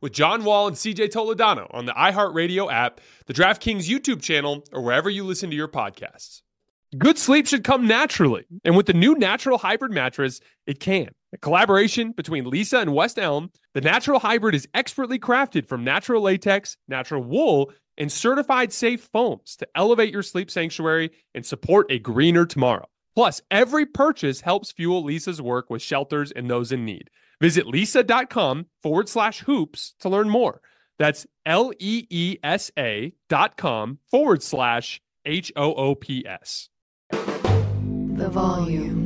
with John Wall and CJ Toledano on the iHeartRadio app, the DraftKings YouTube channel, or wherever you listen to your podcasts. Good sleep should come naturally. And with the new natural hybrid mattress, it can. A collaboration between Leesa and West Elm, the natural hybrid is expertly crafted from natural latex, natural wool, and certified safe foams to elevate your sleep sanctuary and support a greener tomorrow. Plus, every purchase helps fuel Leesa's work with shelters and those in need. Visit leesa.com forward slash hoops to learn more. That's L E E S A dot com forward slash H O O P S. The volume.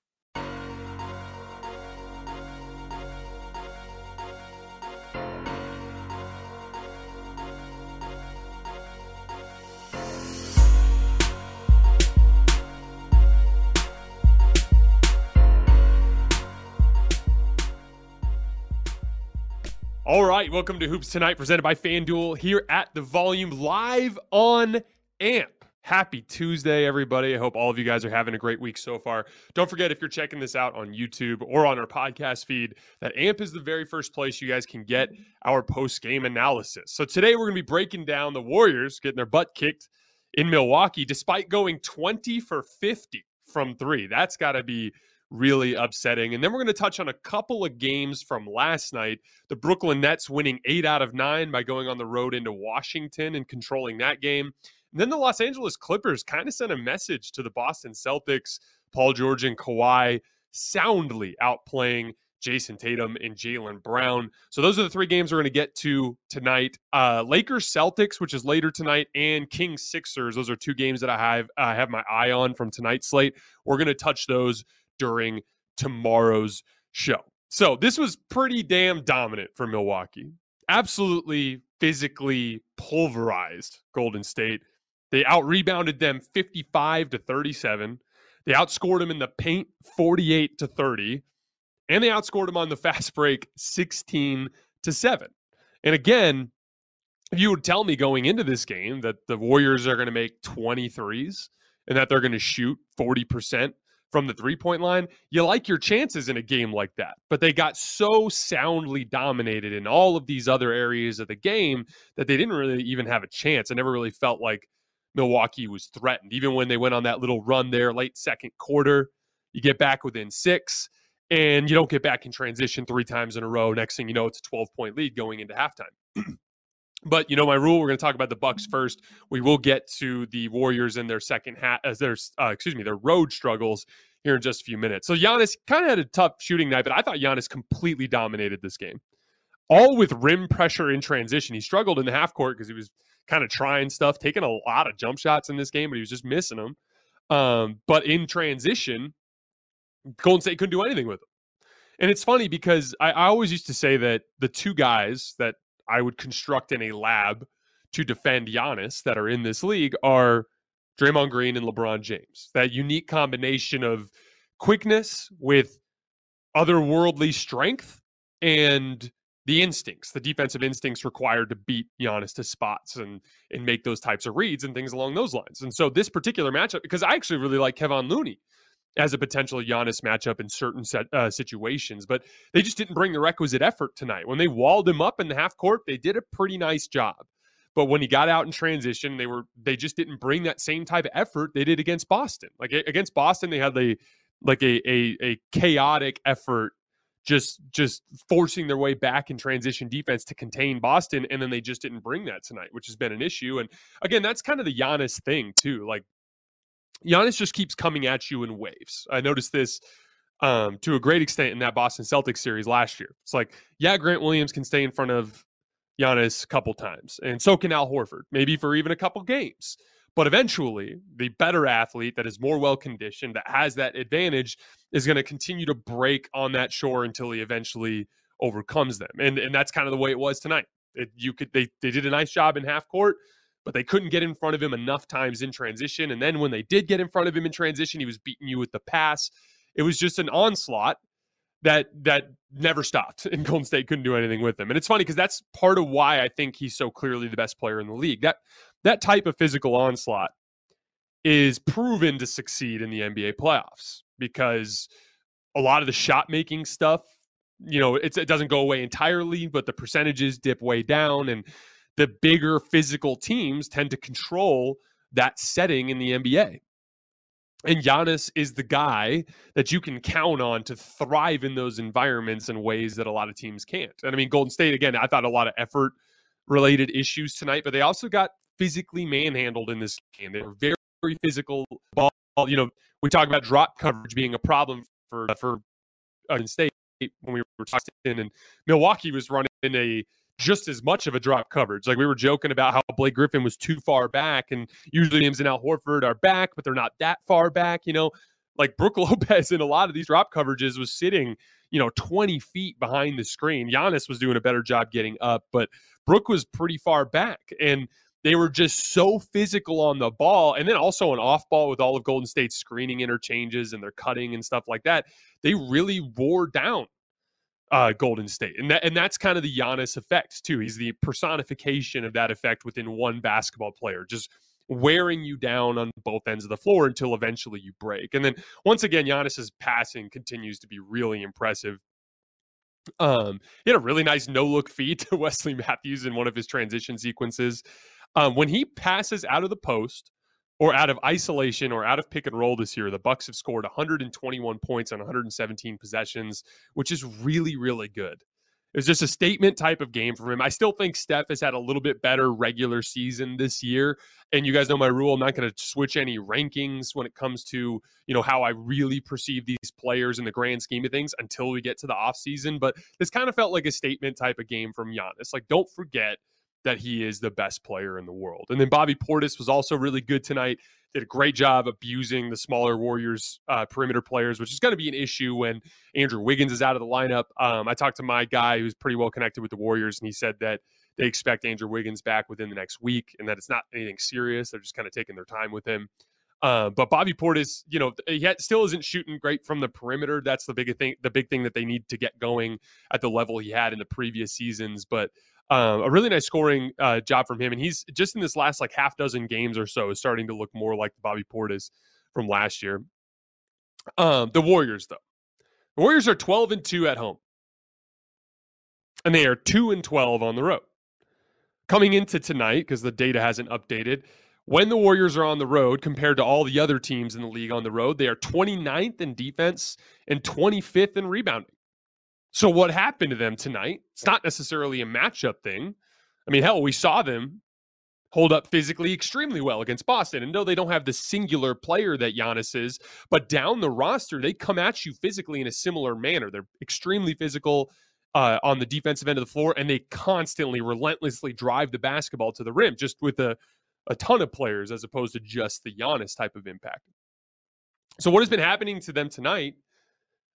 All right, welcome to Hoops Tonight, presented by FanDuel here at the volume live on AMP. Happy Tuesday, everybody. I hope all of you guys are having a great week so far. Don't forget, if you're checking this out on YouTube or on our podcast feed, that AMP is the very first place you guys can get our post game analysis. So today we're going to be breaking down the Warriors getting their butt kicked in Milwaukee despite going 20 for 50 from three. That's got to be really upsetting. And then we're going to touch on a couple of games from last night. The Brooklyn Nets winning eight out of nine by going on the road into Washington and controlling that game. And then the Los Angeles Clippers kind of sent a message to the Boston Celtics, Paul George and Kawhi soundly outplaying Jayson Tatum and Jaylen Brown. So those are the three games we're going to get to tonight. Uh, Lakers Celtics, which is later tonight, and Kings Sixers. Those are two games that I have I have my eye on from tonight's slate. We're going to touch those during tomorrow's show. So this was pretty damn dominant for Milwaukee. Absolutely physically pulverized Golden State. They out rebounded them 55 to 37. They outscored them in the paint 48 to 30. And they outscored them on the fast break 16 to 7. And again, if you would tell me going into this game that the Warriors are going to make 23s and that they're going to shoot 40% from the three point line, you like your chances in a game like that. But they got so soundly dominated in all of these other areas of the game that they didn't really even have a chance. I never really felt like Milwaukee was threatened. Even when they went on that little run there late second quarter, you get back within six and you don't get back in transition three times in a row. Next thing you know, it's a 12 point lead going into halftime. But you know my rule. We're going to talk about the Bucks first. We will get to the Warriors in their second hat as their uh, excuse me their road struggles here in just a few minutes. So Giannis kind of had a tough shooting night, but I thought Giannis completely dominated this game. All with rim pressure in transition. He struggled in the half court because he was kind of trying stuff, taking a lot of jump shots in this game, but he was just missing them. Um, but in transition, Golden State couldn't do anything with him. And it's funny because I, I always used to say that the two guys that I would construct in a lab to defend Giannis that are in this league are Draymond Green and LeBron James. That unique combination of quickness with otherworldly strength and the instincts, the defensive instincts required to beat Giannis to spots and and make those types of reads and things along those lines. And so this particular matchup, because I actually really like Kevon Looney as a potential Giannis matchup in certain set, uh, situations, but they just didn't bring the requisite effort tonight. When they walled him up in the half court, they did a pretty nice job. But when he got out in transition, they were they just didn't bring that same type of effort they did against Boston. Like against Boston, they had the like a a, a chaotic effort just just forcing their way back in transition defense to contain Boston, and then they just didn't bring that tonight, which has been an issue. And again, that's kind of the Giannis thing too. Like Giannis just keeps coming at you in waves. I noticed this um, to a great extent in that Boston Celtics series last year. It's like, yeah, Grant Williams can stay in front of Giannis a couple times, and so can Al Horford, maybe for even a couple games. But eventually, the better athlete that is more well conditioned, that has that advantage, is going to continue to break on that shore until he eventually overcomes them. And and that's kind of the way it was tonight. It, you could they they did a nice job in half court but they couldn't get in front of him enough times in transition. And then when they did get in front of him in transition, he was beating you with the pass. It was just an onslaught that that never stopped, and Golden State couldn't do anything with him. And it's funny because that's part of why I think he's so clearly the best player in the league. That that type of physical onslaught is proven to succeed in the NBA playoffs because a lot of the shot making stuff, you know, it doesn't go away entirely, but the percentages dip way down and the bigger physical teams tend to control that setting in the NBA. And Giannis is the guy that you can count on to thrive in those environments in ways that a lot of teams can't. And I mean, Golden State, again, I thought a lot of effort related issues tonight, but they also got physically manhandled in this game. They were very, very physical ball. You know, we talk about drop coverage being a problem for for uh, State when we were talking, and Milwaukee was running in a just as much of a drop coverage. Like we were joking about how Blake Griffin was too far back, and usually Williams and Al Horford are back, but they're not that far back. You know, like Brook Lopez in a lot of these drop coverages was sitting, you know, 20 feet behind the screen. Giannis was doing a better job getting up, but Brook was pretty far back. And they were just so physical on the ball and then also an off ball with all of Golden State's screening interchanges and their cutting and stuff like that. They really wore down uh, Golden State, and that and that's kind of the Giannis effect too. He's the personification of that effect within one basketball player, just wearing you down on both ends of the floor until eventually you break. And then once again, Giannis's passing continues to be really impressive. Um, he had a really nice no look feed to Wesley Matthews in one of his transition sequences. Um, when he passes out of the post, or out of isolation or out of pick and roll this year, the Bucks have scored 121 points on 117 possessions, which is really, really good. It was just a statement type of game for him. I still think Steph has had a little bit better regular season this year. And you guys know my rule. I'm not going to switch any rankings when it comes to, you know, how I really perceive these players in the grand scheme of things until we get to the offseason. But this kind of felt like a statement type of game from Giannis. Like, don't forget – that he is the best player in the world. And then Bobby Portis was also really good tonight. Did a great job abusing the smaller Warriors uh, perimeter players, which is going to be an issue when Andrew Wiggins is out of the lineup. Um, I talked to my guy who's pretty well connected with the Warriors, and he said that they expect Andrew Wiggins back within the next week, and that it's not anything serious. They're just kind of taking their time with him. Uh, but Bobby Portis, you know, he still isn't shooting great from the perimeter. That's the big thing. The big thing that they need to get going at the level he had in the previous seasons. But Um, a really nice scoring uh, job from him, and he's just in this last like half dozen games or so is starting to look more like Bobby Portis from last year. Um, the Warriors, though, the Warriors are twelve and two at home, and they are two and twelve on the road. Coming into tonight, because the data hasn't updated, when the Warriors are on the road compared to all the other teams in the league on the road, they are 29th in defense and 25th in rebounding. So what happened to them tonight? It's not necessarily a matchup thing. I mean, hell, we saw them hold up physically extremely well against Boston. And no, they don't have the singular player that Giannis is, but down the roster, they come at you physically in a similar manner. They're extremely physical uh, on the defensive end of the floor, and they constantly, relentlessly drive the basketball to the rim, just with a, a ton of players as opposed to just the Giannis type of impact. So, what has been happening to them tonight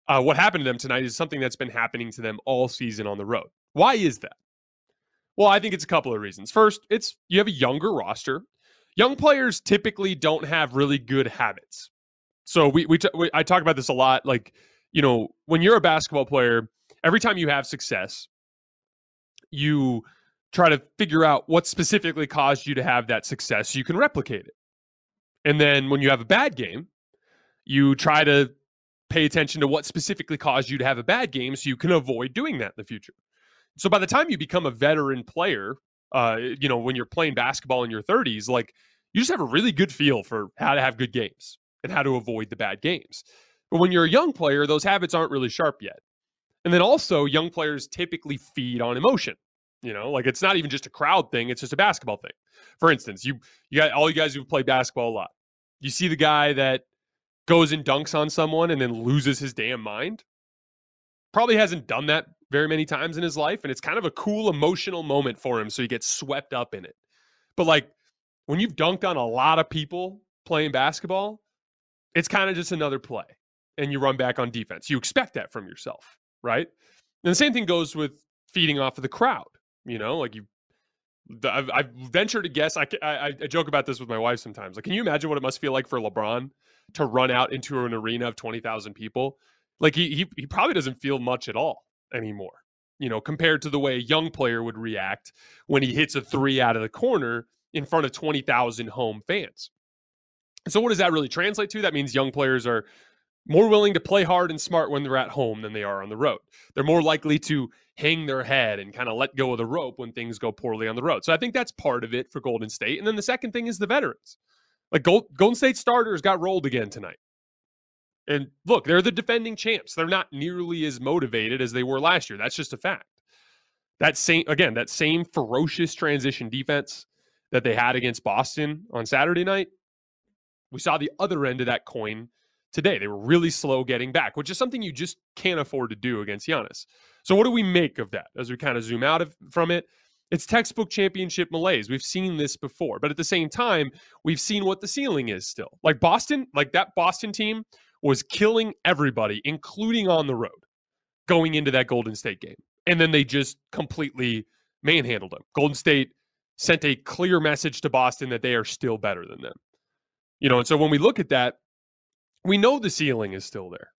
uh, what happened to them tonight is something that's been happening to them all season on the road. Why is that? Well, I think it's a couple of reasons. First, it's you have a younger roster. Young players typically don't have really good habits. So we we, t- we I talk about this a lot. Like you know, when you're a basketball player, every time you have success, you try to figure out what specifically caused you to have that success so you can replicate it. And then when you have a bad game, you try to pay attention to what specifically caused you to have a bad game so you can avoid doing that in the future. So by the time you become a veteran player, uh, you know, when you're playing basketball in your 30s, like you just have a really good feel for how to have good games and how to avoid the bad games. But when you're a young player, those habits aren't really sharp yet. And then also, young players typically feed on emotion. You know, like it's not even just a crowd thing; it's just a basketball thing. For instance, you you got all you guys who play basketball a lot. You see the guy that goes and dunks on someone and then loses his damn mind. Probably hasn't done that very many times in his life. And it's kind of a cool emotional moment for him. So he gets swept up in it. But like when you've dunked on a lot of people playing basketball, it's kind of just another play and you run back on defense. You expect that from yourself, right? And the same thing goes with feeding off of the crowd. You know, like you I've, I've ventured to guess. I, I, I joke about this with my wife sometimes. Like, can you imagine what it must feel like for LeBron to run out into an arena of twenty thousand people? Like, he, he he probably doesn't feel much at all anymore. You know, compared to the way a young player would react when he hits a three out of the corner in front of twenty thousand home fans. So, what does that really translate to? That means young players are more willing to play hard and smart when they're at home than they are on the road. They're more likely to hang their head and kind of let go of the rope when things go poorly on the road. So I think that's part of it for Golden State. And then the second thing is the veterans. Like Gold, Golden State starters got rolled again tonight. And look, they're the defending champs. They're not nearly as motivated as they were last year. That's just a fact. That same again, that same ferocious transition defense that they had against Boston on Saturday night, we saw the other end of that coin today. They were really slow getting back, which is something you just can't afford to do against Giannis. So, what do we make of that as we kind of zoom out of, from it? It's textbook championship malaise. We've seen this before, but at the same time, we've seen what the ceiling is still. Like Boston, like that Boston team was killing everybody, including on the road, going into that Golden State game. And then they just completely manhandled them. Golden State sent a clear message to Boston that they are still better than them. You know, and so when we look at that, we know the ceiling is still there.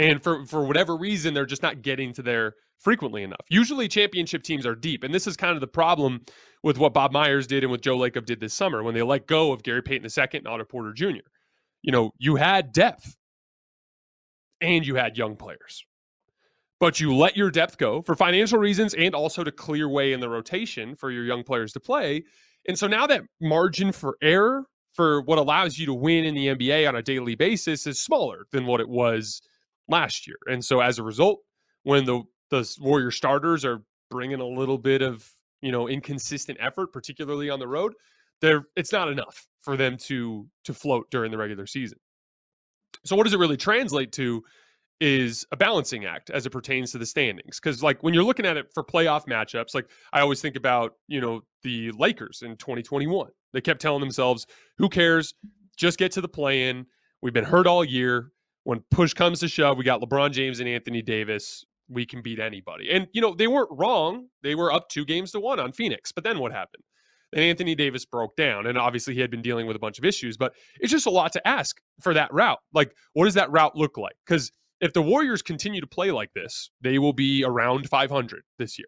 And for, for whatever reason, they're just not getting to there frequently enough. Usually, championship teams are deep. And this is kind of the problem with what Bob Myers did and what Joe Lacob did this summer when they let go of Gary Payton II and Otto Porter Jr. You know, you had depth and you had young players. But you let your depth go for financial reasons and also to clear way in the rotation for your young players to play. And so now that margin for error for what allows you to win in the NBA on a daily basis is smaller than what it was last year. And so as a result, when the the Warrior starters are bringing a little bit of, you know, inconsistent effort, particularly on the road, there it's not enough for them to to float during the regular season. So what does it really translate to is a balancing act as it pertains to the standings cuz like when you're looking at it for playoff matchups, like I always think about, you know, the Lakers in 2021 they kept telling themselves, who cares? Just get to the play in. We've been hurt all year. When push comes to shove, we got LeBron James and Anthony Davis. We can beat anybody. And, you know, they weren't wrong. They were up two games to one on Phoenix. But then what happened? And Anthony Davis broke down. And obviously, he had been dealing with a bunch of issues, but it's just a lot to ask for that route. Like, what does that route look like? Because if the Warriors continue to play like this, they will be around 500 this year.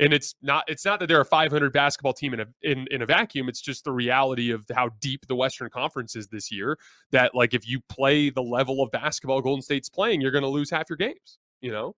And it's not it's not that they're a 500 basketball team in a in, in a vacuum. It's just the reality of how deep the Western Conference is this year. That like if you play the level of basketball Golden State's playing, you're going to lose half your games. You know,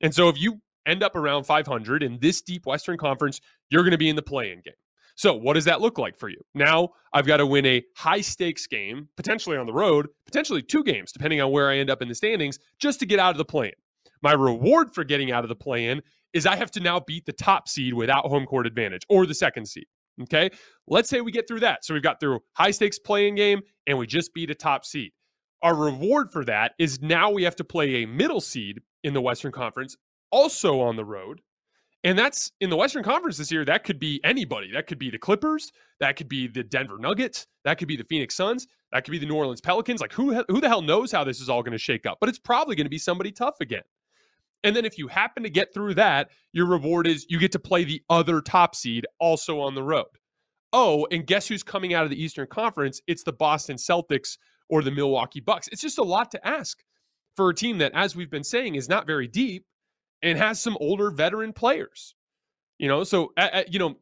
and so if you end up around 500 in this deep Western Conference, you're going to be in the play-in game. So, what does that look like for you? Now, I've got to win a high stakes game, potentially on the road, potentially two games, depending on where I end up in the standings, just to get out of the play in. My reward for getting out of the play in is I have to now beat the top seed without home court advantage or the second seed. Okay. Let's say we get through that. So, we've got through high stakes playing game and we just beat a top seed. Our reward for that is now we have to play a middle seed in the Western Conference, also on the road and that's in the Western Conference this year. That could be anybody. That could be the Clippers. That could be the Denver Nuggets. That could be the Phoenix Suns. That could be the New Orleans Pelicans. Like who who the hell knows how this is all going to shake up? But it's probably going to be somebody tough again. And then if you happen to get through that, your reward is you get to play the other top seed also on the road. Oh, and guess who's coming out of the Eastern Conference? It's the Boston Celtics or the Milwaukee Bucks. It's just a lot to ask for a team that, as we've been saying, is not very deep and has some older veteran players. You know, so uh, you know,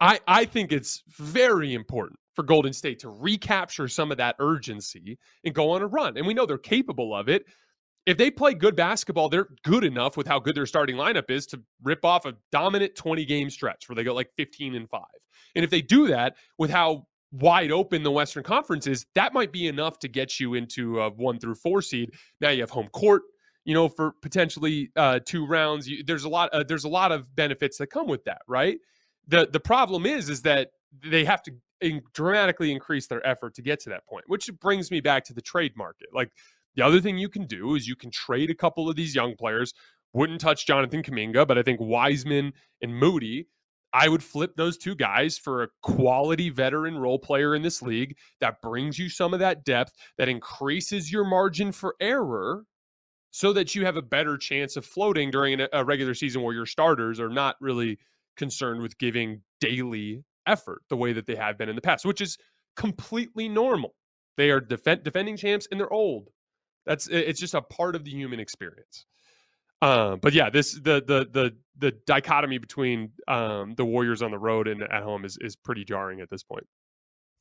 I I think it's very important for Golden State to recapture some of that urgency and go on a run. And we know they're capable of it. If they play good basketball, they're good enough with how good their starting lineup is to rip off a dominant 20 game stretch where they go like 15 and 5. And if they do that with how wide open the Western Conference is, that might be enough to get you into a 1 through 4 seed. Now you have home court, you know, for potentially uh, two rounds. You, there's a lot. Uh, there's a lot of benefits that come with that, right? the The problem is, is that they have to in, dramatically increase their effort to get to that point. Which brings me back to the trade market. Like the other thing you can do is you can trade a couple of these young players. Wouldn't touch Jonathan Kuminga, but I think Wiseman and Moody. I would flip those two guys for a quality veteran role player in this league that brings you some of that depth, that increases your margin for error, so that you have a better chance of floating during a regular season where your starters are not really concerned with giving daily effort the way that they have been in the past, which is completely normal. They are defend, defending champs and they're old. That's it's just a part of the human experience. Um, but yeah, this the the the the dichotomy between um, the Warriors on the road and at home is is pretty jarring at this point.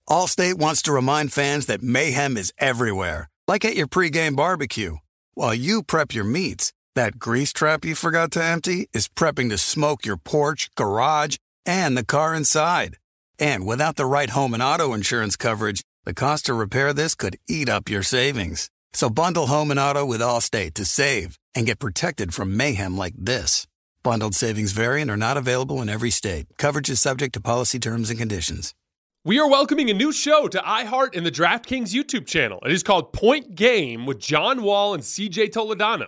Allstate wants to remind fans that mayhem is everywhere, like at your pregame barbecue. While you prep your meats, that grease trap you forgot to empty is prepping to smoke your porch, garage, and the car inside. And without the right home and auto insurance coverage, the cost to repair this could eat up your savings. So bundle home and auto with Allstate to save and get protected from mayhem like this. Bundled savings variant are not available in every state. Coverage is subject to policy terms and conditions. We are welcoming a new show to iHeart and the DraftKings YouTube channel. It is called Point Game with John Wall and CJ Toledano.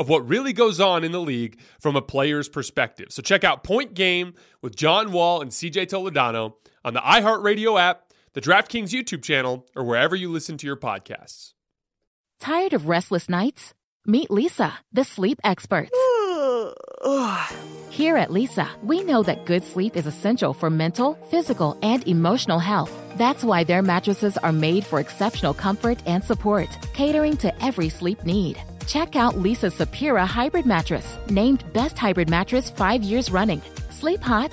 of what really goes on in the league from a player's perspective. So check out Point Game with John Wall and CJ Toledano on the iHeartRadio app, the DraftKings YouTube channel, or wherever you listen to your podcasts. Tired of restless nights? Meet Leesa, the sleep experts. Here at Leesa, we know that good sleep is essential for mental, physical, and emotional health. That's why their mattresses are made for exceptional comfort and support, catering to every sleep need. Check out Leesa's Sapira Hybrid Mattress, named Best Hybrid Mattress five years running. Sleep hot?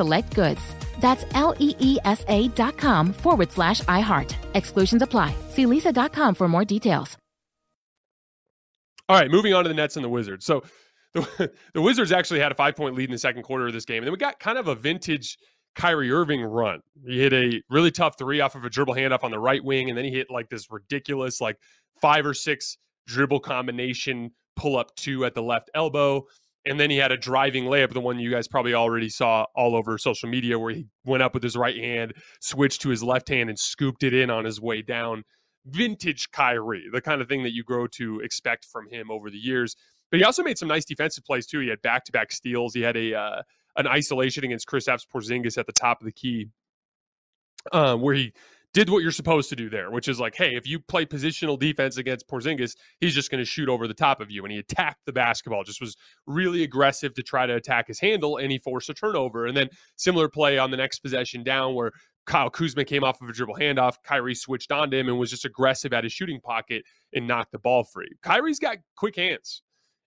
select goods. That's L E E S A dot com forward slash iHeart. Exclusions apply. See leesa.com for more details. All right, moving on to the Nets and the Wizards. So the, the Wizards actually had a five point lead in the second quarter of this game. And then we got kind of a vintage Kyrie Irving run. He hit a really tough three off of a dribble handoff on the right wing, and then he hit like this ridiculous, like five or six dribble combination pull up two at the left elbow. And then he had a driving layup, the one you guys probably already saw all over social media, where he went up with his right hand, switched to his left hand, and scooped it in on his way down. Vintage Kyrie, the kind of thing that you grow to expect from him over the years. But he also made some nice defensive plays too. He had back to back steals. He had a uh, an isolation against Kristaps Porzingis at the top of the key, um, where he did what you're supposed to do there, which is like, hey, if you play positional defense against Porzingis, he's just going to shoot over the top of you. And he attacked the basketball, just was really aggressive to try to attack his handle, and he forced a turnover. And then similar play on the next possession down where Kyle Kuzma came off of a dribble handoff. Kyrie switched onto him and was just aggressive at his shooting pocket and knocked the ball free. Kyrie's got quick hands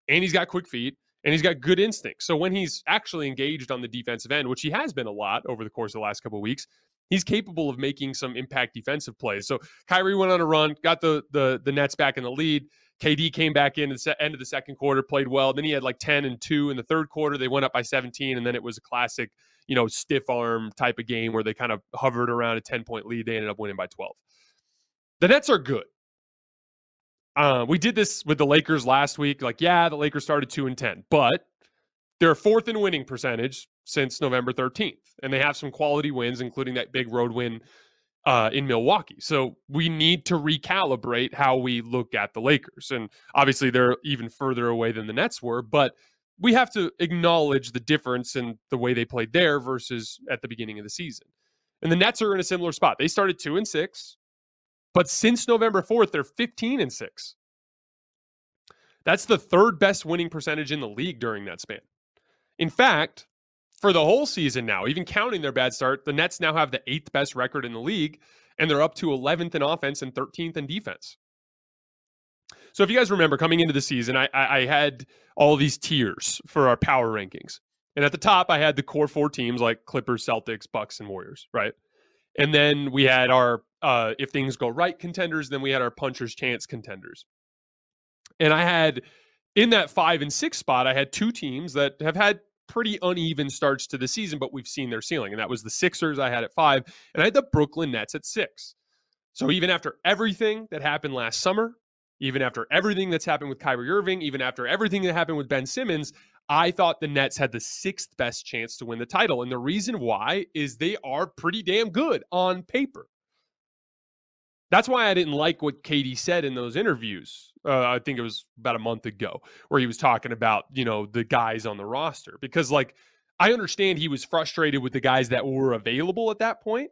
and he's got quick feet and he's got good instincts. So when he's actually engaged on the defensive end, which he has been a lot over the course of the last couple of weeks, he's capable of making some impact defensive plays. So Kyrie went on a run, got the the the Nets back in the lead. KD came back in at the end of the second quarter, played well. Then he had like 10 and 2 in the third quarter. They went up by 17, and then it was a classic, you know, stiff arm type of game where they kind of hovered around a 10 point lead. They ended up winning by 12. The Nets are good. Uh, we did this with the Lakers last week. Like, yeah, the Lakers started 2 and 10, but they're fourth in winning percentage since November 13th. And they have some quality wins, including that big road win uh, in Milwaukee. So we need to recalibrate how we look at the Lakers. And obviously, they're even further away than the Nets were, but we have to acknowledge the difference in the way they played there versus at the beginning of the season. And the Nets are in a similar spot. They started two and six, but since November 4th, they're 15 and six. That's the third best winning percentage in the league during that span. In fact, for the whole season now, even counting their bad start, the Nets now have the eighth best record in the league, and they're up to 11th in offense and 13th in defense. So if you guys remember coming into the season, I, I, I had all these tiers for our power rankings. And at the top, I had the core four teams like Clippers, Celtics, Bucks, and Warriors, right? And then we had our uh, if things go right contenders, then we had our puncher's chance contenders. And I had in that five and six spot, I had two teams that have had pretty uneven starts to the season, but we've seen their ceiling. And that was the Sixers I had at five, and I had the Brooklyn Nets at six. So even after everything that happened last summer, even after everything that's happened with Kyrie Irving, even after everything that happened with Ben Simmons, I thought the Nets had the sixth best chance to win the title. And the reason why is they are pretty damn good on paper. That's why I didn't like what KD said in those interviews. Uh, I think it was about a month ago where he was talking about, you know, the guys on the roster because like I understand he was frustrated with the guys that were available at that point,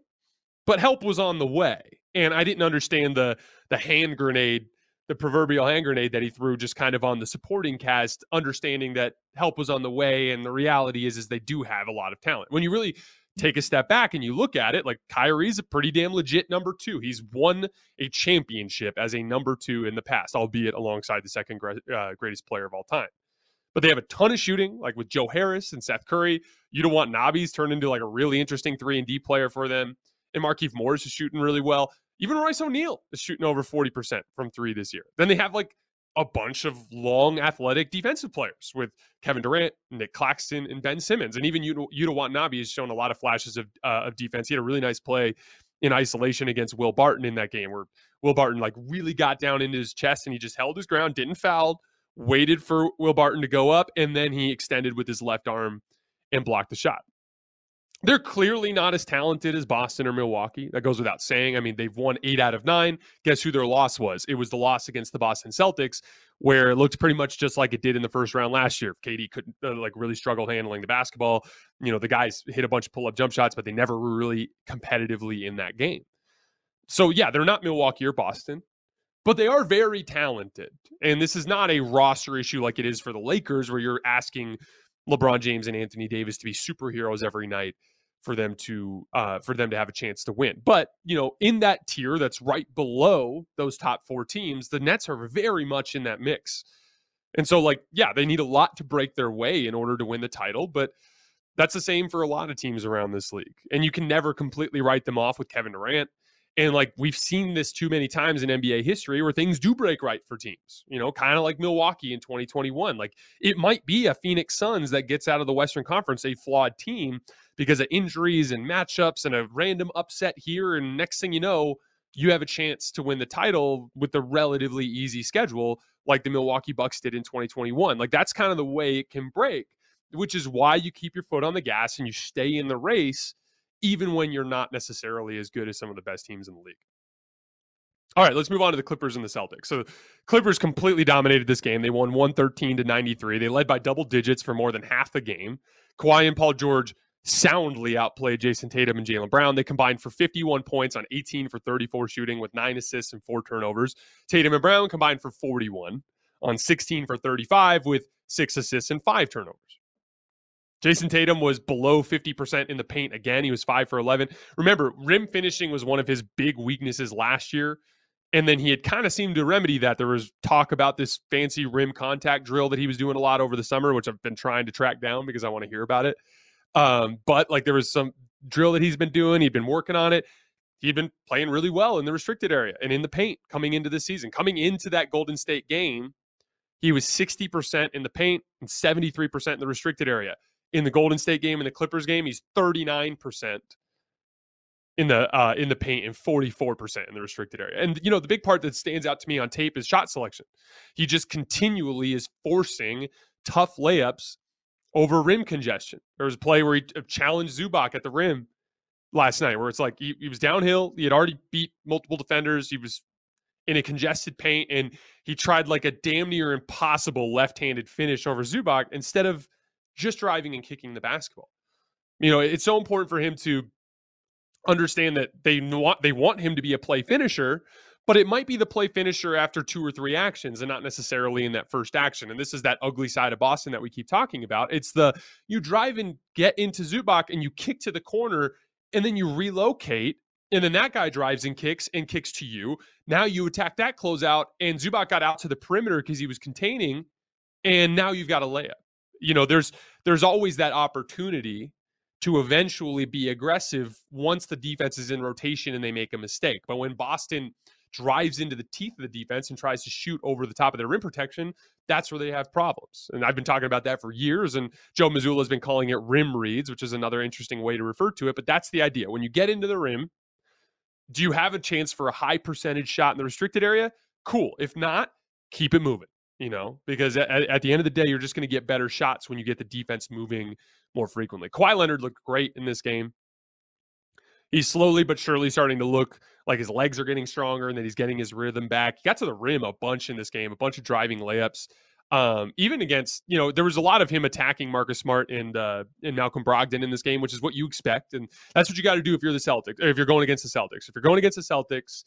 but help was on the way. And I didn't understand the the hand grenade, the proverbial hand grenade that he threw just kind of on the supporting cast, understanding that help was on the way and the reality is is they do have a lot of talent. When you really take a step back and you look at it, like Kyrie's a pretty damn legit number two. He's won a championship as a number two in the past, albeit alongside the second uh, greatest player of all time. But they have a ton of shooting, like with Joe Harris and Seth Curry. Yuta Watanabe's turned into like a really interesting three and D player for them. And Markieff Morris is shooting really well. Even Royce O'Neale is shooting over 40% from three this year. Then they have like a bunch of long athletic defensive players with Kevin Durant, Nic Claxton, and Ben Simmons. And even Yuta Watanabe has shown a lot of flashes of, uh, of defense. He had a really nice play in isolation against Will Barton in that game where Will Barton like really got down into his chest and he just held his ground, didn't foul, waited for Will Barton to go up, and then he extended with his left arm and blocked the shot. They're clearly not as talented as Boston or Milwaukee. That goes without saying. I mean, they've won eight out of nine. Guess who their loss was? It was the loss against the Boston Celtics, where it looked pretty much just like it did in the first round last year. KD couldn't, uh, like, really struggled handling the basketball. You know, the guys hit a bunch of pull up jump shots, but they never were really competitively in that game. So, yeah, they're not Milwaukee or Boston, but they are very talented. And this is not a roster issue like it is for the Lakers, where you're asking LeBron James and Anthony Davis to be superheroes every night for them to uh, for them to have a chance to win. But you know, in that tier that's right below those top four teams, the Nets are very much in that mix. And so, like, yeah, they need a lot to break their way in order to win the title, but that's the same for a lot of teams around this league. And you can never completely write them off with Kevin Durant. And like we've seen this too many times in NBA history where things do break right for teams, you know, kind of like Milwaukee in 2021. Like it might be a Phoenix Suns that gets out of the Western Conference a flawed team, because of injuries and matchups and a random upset here. And next thing you know, you have a chance to win the title with a relatively easy schedule like the Milwaukee Bucks did in 2021. Like that's kind of the way it can break, which is why you keep your foot on the gas and you stay in the race even when you're not necessarily as good as some of the best teams in the league. All right, let's move on to the Clippers and the Celtics. So, Clippers completely dominated this game. They won 113 to 93. They led by double digits for more than half the game. Kawhi and Paul George soundly outplayed Jayson Tatum and Jaylen Brown. They combined for 51 points on 18 for 34 shooting with nine assists and four turnovers. Tatum and Brown combined for 41 on 16 for 35 with six assists and five turnovers. Jayson Tatum was below 50% in the paint again. He was 5 for 11. Remember, rim finishing was one of his big weaknesses last year. And then he had kind of seemed to remedy that. There was talk about this fancy rim contact drill that he was doing a lot over the summer, which I've been trying to track down because I want to hear about it. Um, but like there was some drill that he's been doing, he'd been working on it. He'd been playing really well in the restricted area and in the paint coming into the season. Coming into that Golden State game, he was 60% in the paint and 73% in the restricted area. In the Golden State game and the Clippers game, he's 39% in the uh, in the paint and 44% in the restricted area. And you know, the big part that stands out to me on tape is shot selection. He just continually is forcing tough layups over rim congestion. There was a play where he uh, challenged Zubac at the rim last night, where it's like he, he was downhill. He had already beat multiple defenders. He was in a congested paint, and he tried like a damn near impossible left-handed finish over Zubac instead of just driving and kicking the basketball. You know, it's so important for him to understand that they want they want him to be a play finisher, but it might be the play finisher after two or three actions and not necessarily in that first action. And this is that ugly side of Boston that we keep talking about. It's the you drive and get into Zubac and you kick to the corner and then you relocate. And then that guy drives and kicks and kicks to you. Now you attack that closeout, and Zubac got out to the perimeter because he was containing, and now you've got a layup. You know, there's there's always that opportunity to eventually be aggressive once the defense is in rotation and they make a mistake. But when Boston drives into the teeth of the defense and tries to shoot over the top of their rim protection, that's where they have problems. And I've been talking about that for years. And Joe Mazzulla has been calling it rim reads, which is another interesting way to refer to it. But that's the idea. When you get into the rim, do you have a chance for a high percentage shot in the restricted area? Cool. If not, keep it moving you know, because at, at, the end of the day, you're just going to get better shots when you get the defense moving more frequently. Kawhi Leonard looked great in this game. He's slowly but surely starting to look like his legs are getting stronger and that he's getting his rhythm back. He got to the rim a bunch in this game, a bunch of driving layups. Um, even against, you know, there was a lot of him attacking Marcus Smart and uh, and Malcolm Brogdon in this game, which is what you expect, and that's what you got to do if you're the Celtics, if you're going against the Celtics. If you're going against the Celtics,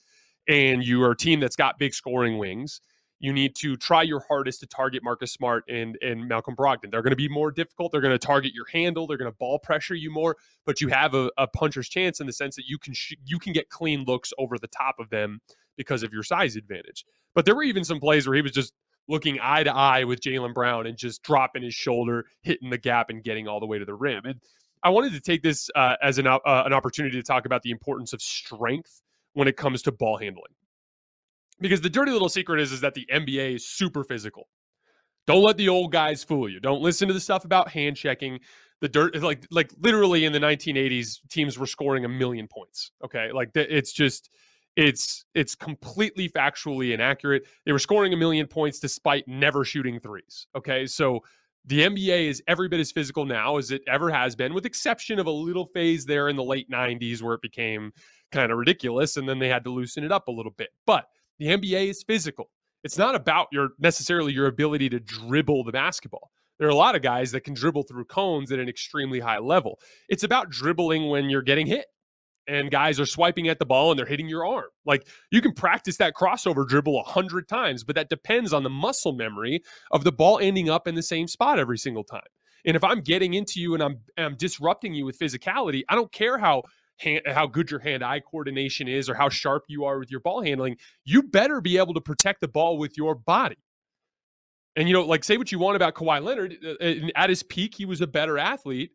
and you are a team that's got big scoring wings, you need to try your hardest to target Marcus Smart and and Malcolm Brogdon. They're going to be more difficult. They're going to target your handle. They're going to ball pressure you more, but you have a, a puncher's chance in the sense that you can sh- you can get clean looks over the top of them because of your size advantage. But there were even some plays where he was just looking eye to eye with Jaylen Brown and just dropping his shoulder, hitting the gap, and getting all the way to the rim. And I wanted to take this uh, as an uh, an opportunity to talk about the importance of strength when it comes to ball handling because the dirty little secret is is that the NBA is super physical. Don't let the old guys fool you. Don't listen to the stuff about hand checking. The dirt like like literally in the 1980s teams were scoring a million points. Okay? Like it's just it's it's completely factually inaccurate. They were scoring a million points despite never shooting threes. Okay? So the NBA is every bit as physical now as it ever has been, with exception of a little phase there in the late 90s where it became kind of ridiculous and then they had to loosen it up a little bit. But the NBA is physical. It's not about your necessarily your ability to dribble the basketball. There are a lot of guys that can dribble through cones at an extremely high level. It's about dribbling when you're getting hit and guys are swiping at the ball and they're hitting your arm. Like you can practice that crossover dribble a hundred times, but that depends on the muscle memory of the ball ending up in the same spot every single time. And if I'm getting into you and I'm I'm disrupting you with physicality, I don't care how hand, how good your hand-eye coordination is or how sharp you are with your ball handling. You better be able to protect the ball with your body. And you know, like say what you want about Kawhi Leonard, uh, uh, at his peak, he was a better athlete,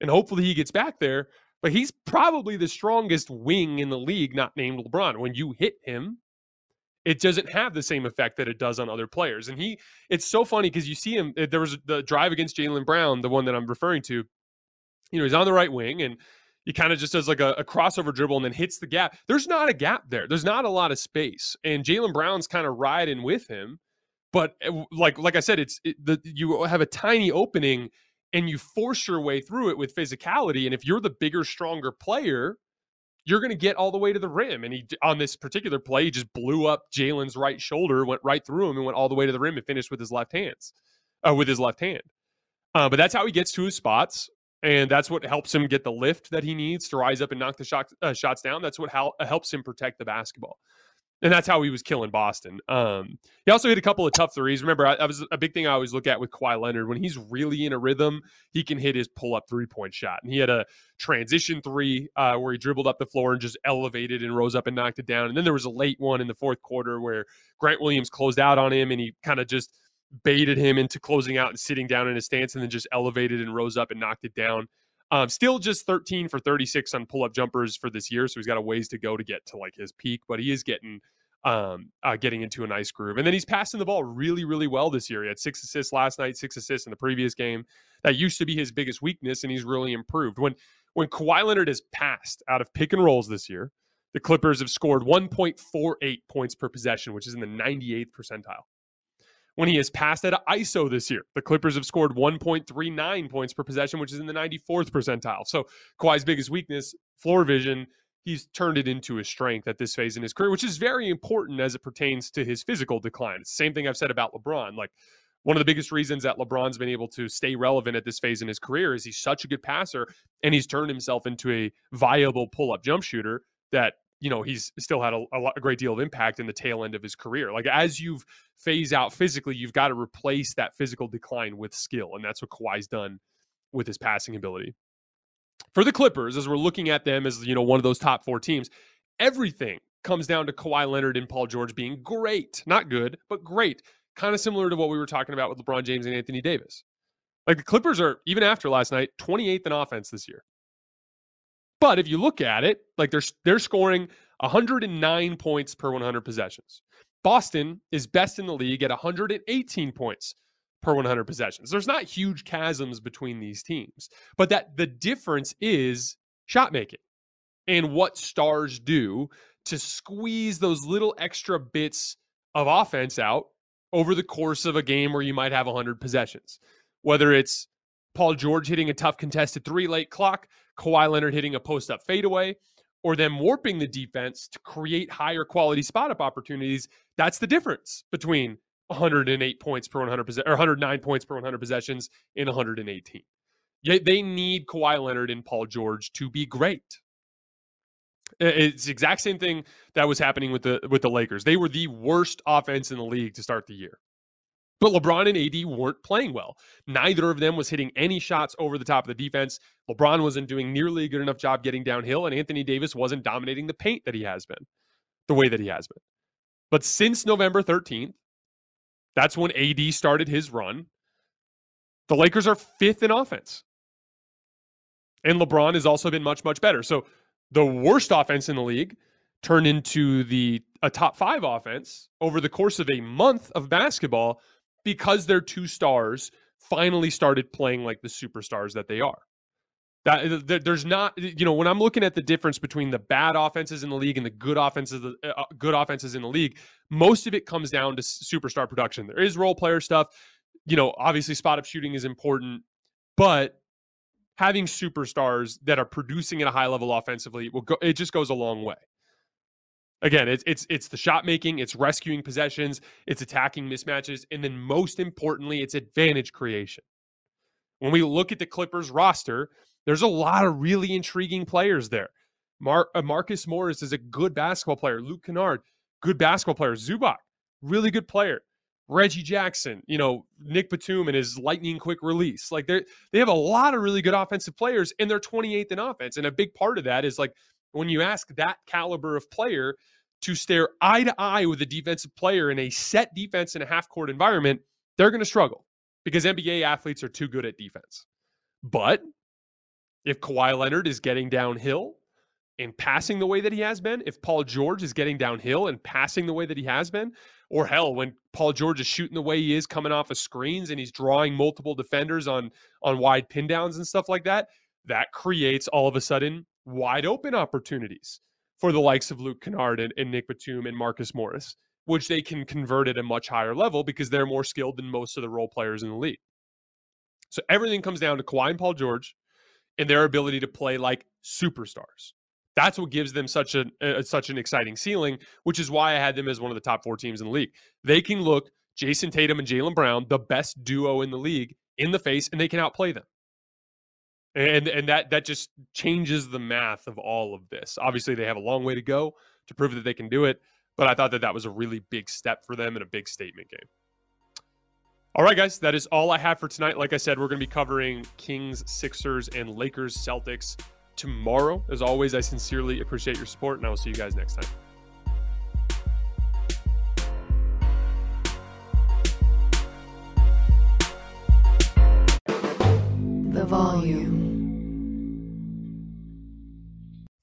and hopefully he gets back there. But he's probably the strongest wing in the league, not named LeBron. When you hit him, it doesn't have the same effect that it does on other players. And he, it's so funny because you see him. There was the drive against Jaylen Brown, the one that I'm referring to you know, he's on the right wing and he kind of just does like a, a, crossover dribble and then hits the gap. There's not a gap there. There's not a lot of space, and Jaylen Brown's kind of riding with him. But eh, like like I said, it's it, the you have a tiny opening and you force your way through it with physicality. And if you're the bigger, stronger player, you're going to get all the way to the rim. And he on this particular play, he just blew up Jaylen's right shoulder, went right through him, and went all the way to the rim and finished with his left hands, uh, with his left hand. Uh, but that's how he gets to his spots, and that's what helps him get the lift that he needs to rise up and knock the shot, uh, shots down. That's what hel- helps him protect the basketball and that's how he was killing Boston. Um, he also hit a couple of tough threes. Remember, that was a big thing I always look at with Kawhi Leonard. When he's really in a rhythm, he can hit his pull up three point shot. And he had a transition three uh, where he dribbled up the floor and just elevated and rose up and knocked it down. And then there was a late one in the fourth quarter where Grant Williams closed out on him and he kind of just baited him into closing out and sitting down in his stance and then just elevated and rose up and knocked it down. Um, still just 13 for 36 on pull up jumpers for this year. So he's got a ways to go to get to like his peak, but he is getting um, uh, getting into a nice groove. And then he's passing the ball really, really well this year. He had six assists last night, six assists in the previous game. That used to be his biggest weakness, and he's really improved. When when Kawhi Leonard has passed out of pick and rolls this year, the Clippers have scored 1.48 points per possession, which is in the 98th percentile when he has passed at ISO this year. The Clippers have scored 1.39 points per possession, which is in the 94th percentile. So Kawhi's biggest weakness, floor vision. He's turned it into a strength at this phase in his career, which is very important as it pertains to his physical decline. It's the same thing I've said about LeBron. Like one of the biggest reasons that LeBron's been able to stay relevant at this phase in his career is he's such a good passer and he's turned himself into a viable pull-up jump shooter that you know he's still had a, a, lot, a, great deal of impact in the tail end of his career. Like as you've phase out physically you've got to replace that physical decline with skill and that's what Kawhi's done with his passing ability. For the Clippers as we're looking at them as you know one of those top 4 teams everything comes down to Kawhi Leonard and Paul George being great. Not good but great. Kind of similar to what we were talking about with LeBron James and Anthony Davis. Like the Clippers are even after last night 28th in offense this year but if you look at it, like they're they're scoring 109 points per 100 possessions. Boston is best in the league at 118 points per 100 possessions. There's not huge chasms between these teams, but that the difference is shot making and what stars do to squeeze those little extra bits of offense out over the course of a game where you might have 100 possessions. Whether it's Paul George hitting a tough contested three late clock, Kawhi Leonard hitting a post up fadeaway, or them warping the defense to create higher quality spot up opportunities. That's the difference between 108 points per 100 possessions or 109 points per 100 possessions in 118. Yet they need Kawhi Leonard and Paul George to be great. It's the exact same thing that was happening with the with the Lakers. They were the worst offense in the league to start the year. But LeBron and AD weren't playing well. Neither of them was hitting any shots over the top of the defense. LeBron wasn't doing nearly a good enough job getting downhill, and Anthony Davis wasn't dominating the paint that he has been, the way that he has been. But since November 13th, that's when AD started his run. The Lakers are fifth in offense. And LeBron has also been much, much better. So the worst offense in the league turned into the a top five offense over the course of a month of basketball because their two stars finally started playing like the superstars that they are. That, there's not, you know, when I'm looking at the difference between the bad offenses in the league and the good offenses, uh, uh, good offenses in the league, most of it comes down to superstar production. There is role player stuff, you know. Obviously, spot up shooting is important, but having superstars that are producing at a high level offensively will go. It just goes a long way. Again, it's it's it's the shot making, it's rescuing possessions, it's attacking mismatches, and then most importantly, it's advantage creation. When we look at the Clippers roster, there's a lot of really intriguing players there. Mar- uh, Marcus Morris is a good basketball player. Luke Kennard, good basketball player. Zubac, really good player. Reggie Jackson, you know, Nick Batum and his lightning quick release. Like they they have a lot of really good offensive players and they're 28th in offense. And a big part of that is like when you ask that caliber of player to stare eye to eye with a defensive player in a set defense in a half court environment, they're going to struggle because NBA athletes are too good at defense. But if Kawhi Leonard is getting downhill and passing the way that he has been, if Paul George is getting downhill and passing the way that he has been, or hell, when Paul George is shooting the way he is coming off of screens and he's drawing multiple defenders on on wide pin downs and stuff like that, that creates all of a sudden wide open opportunities for the likes of Luke Kennard and, and Nick Batum and Marcus Morris, which they can convert at a much higher level because they're more skilled than most of the role players in the league. So everything comes down to Kawhi and Paul George and their ability to play like superstars. That's what gives them such a, a such an exciting ceiling, which is why I had them as one of the top four teams in the league. They can look Jayson Tatum and Jaylen Brown, the best duo in the league, in the face, and they can outplay them. And and that that just changes the math of all of this. Obviously, they have a long way to go to prove that they can do it, but I thought that that was a really big step for them and a big statement game. All right, guys, that is all I have for tonight. Like I said, we're going to be covering Kings, Sixers, and Lakers, Celtics tomorrow. As always, I sincerely appreciate your support, and I will see you guys next time.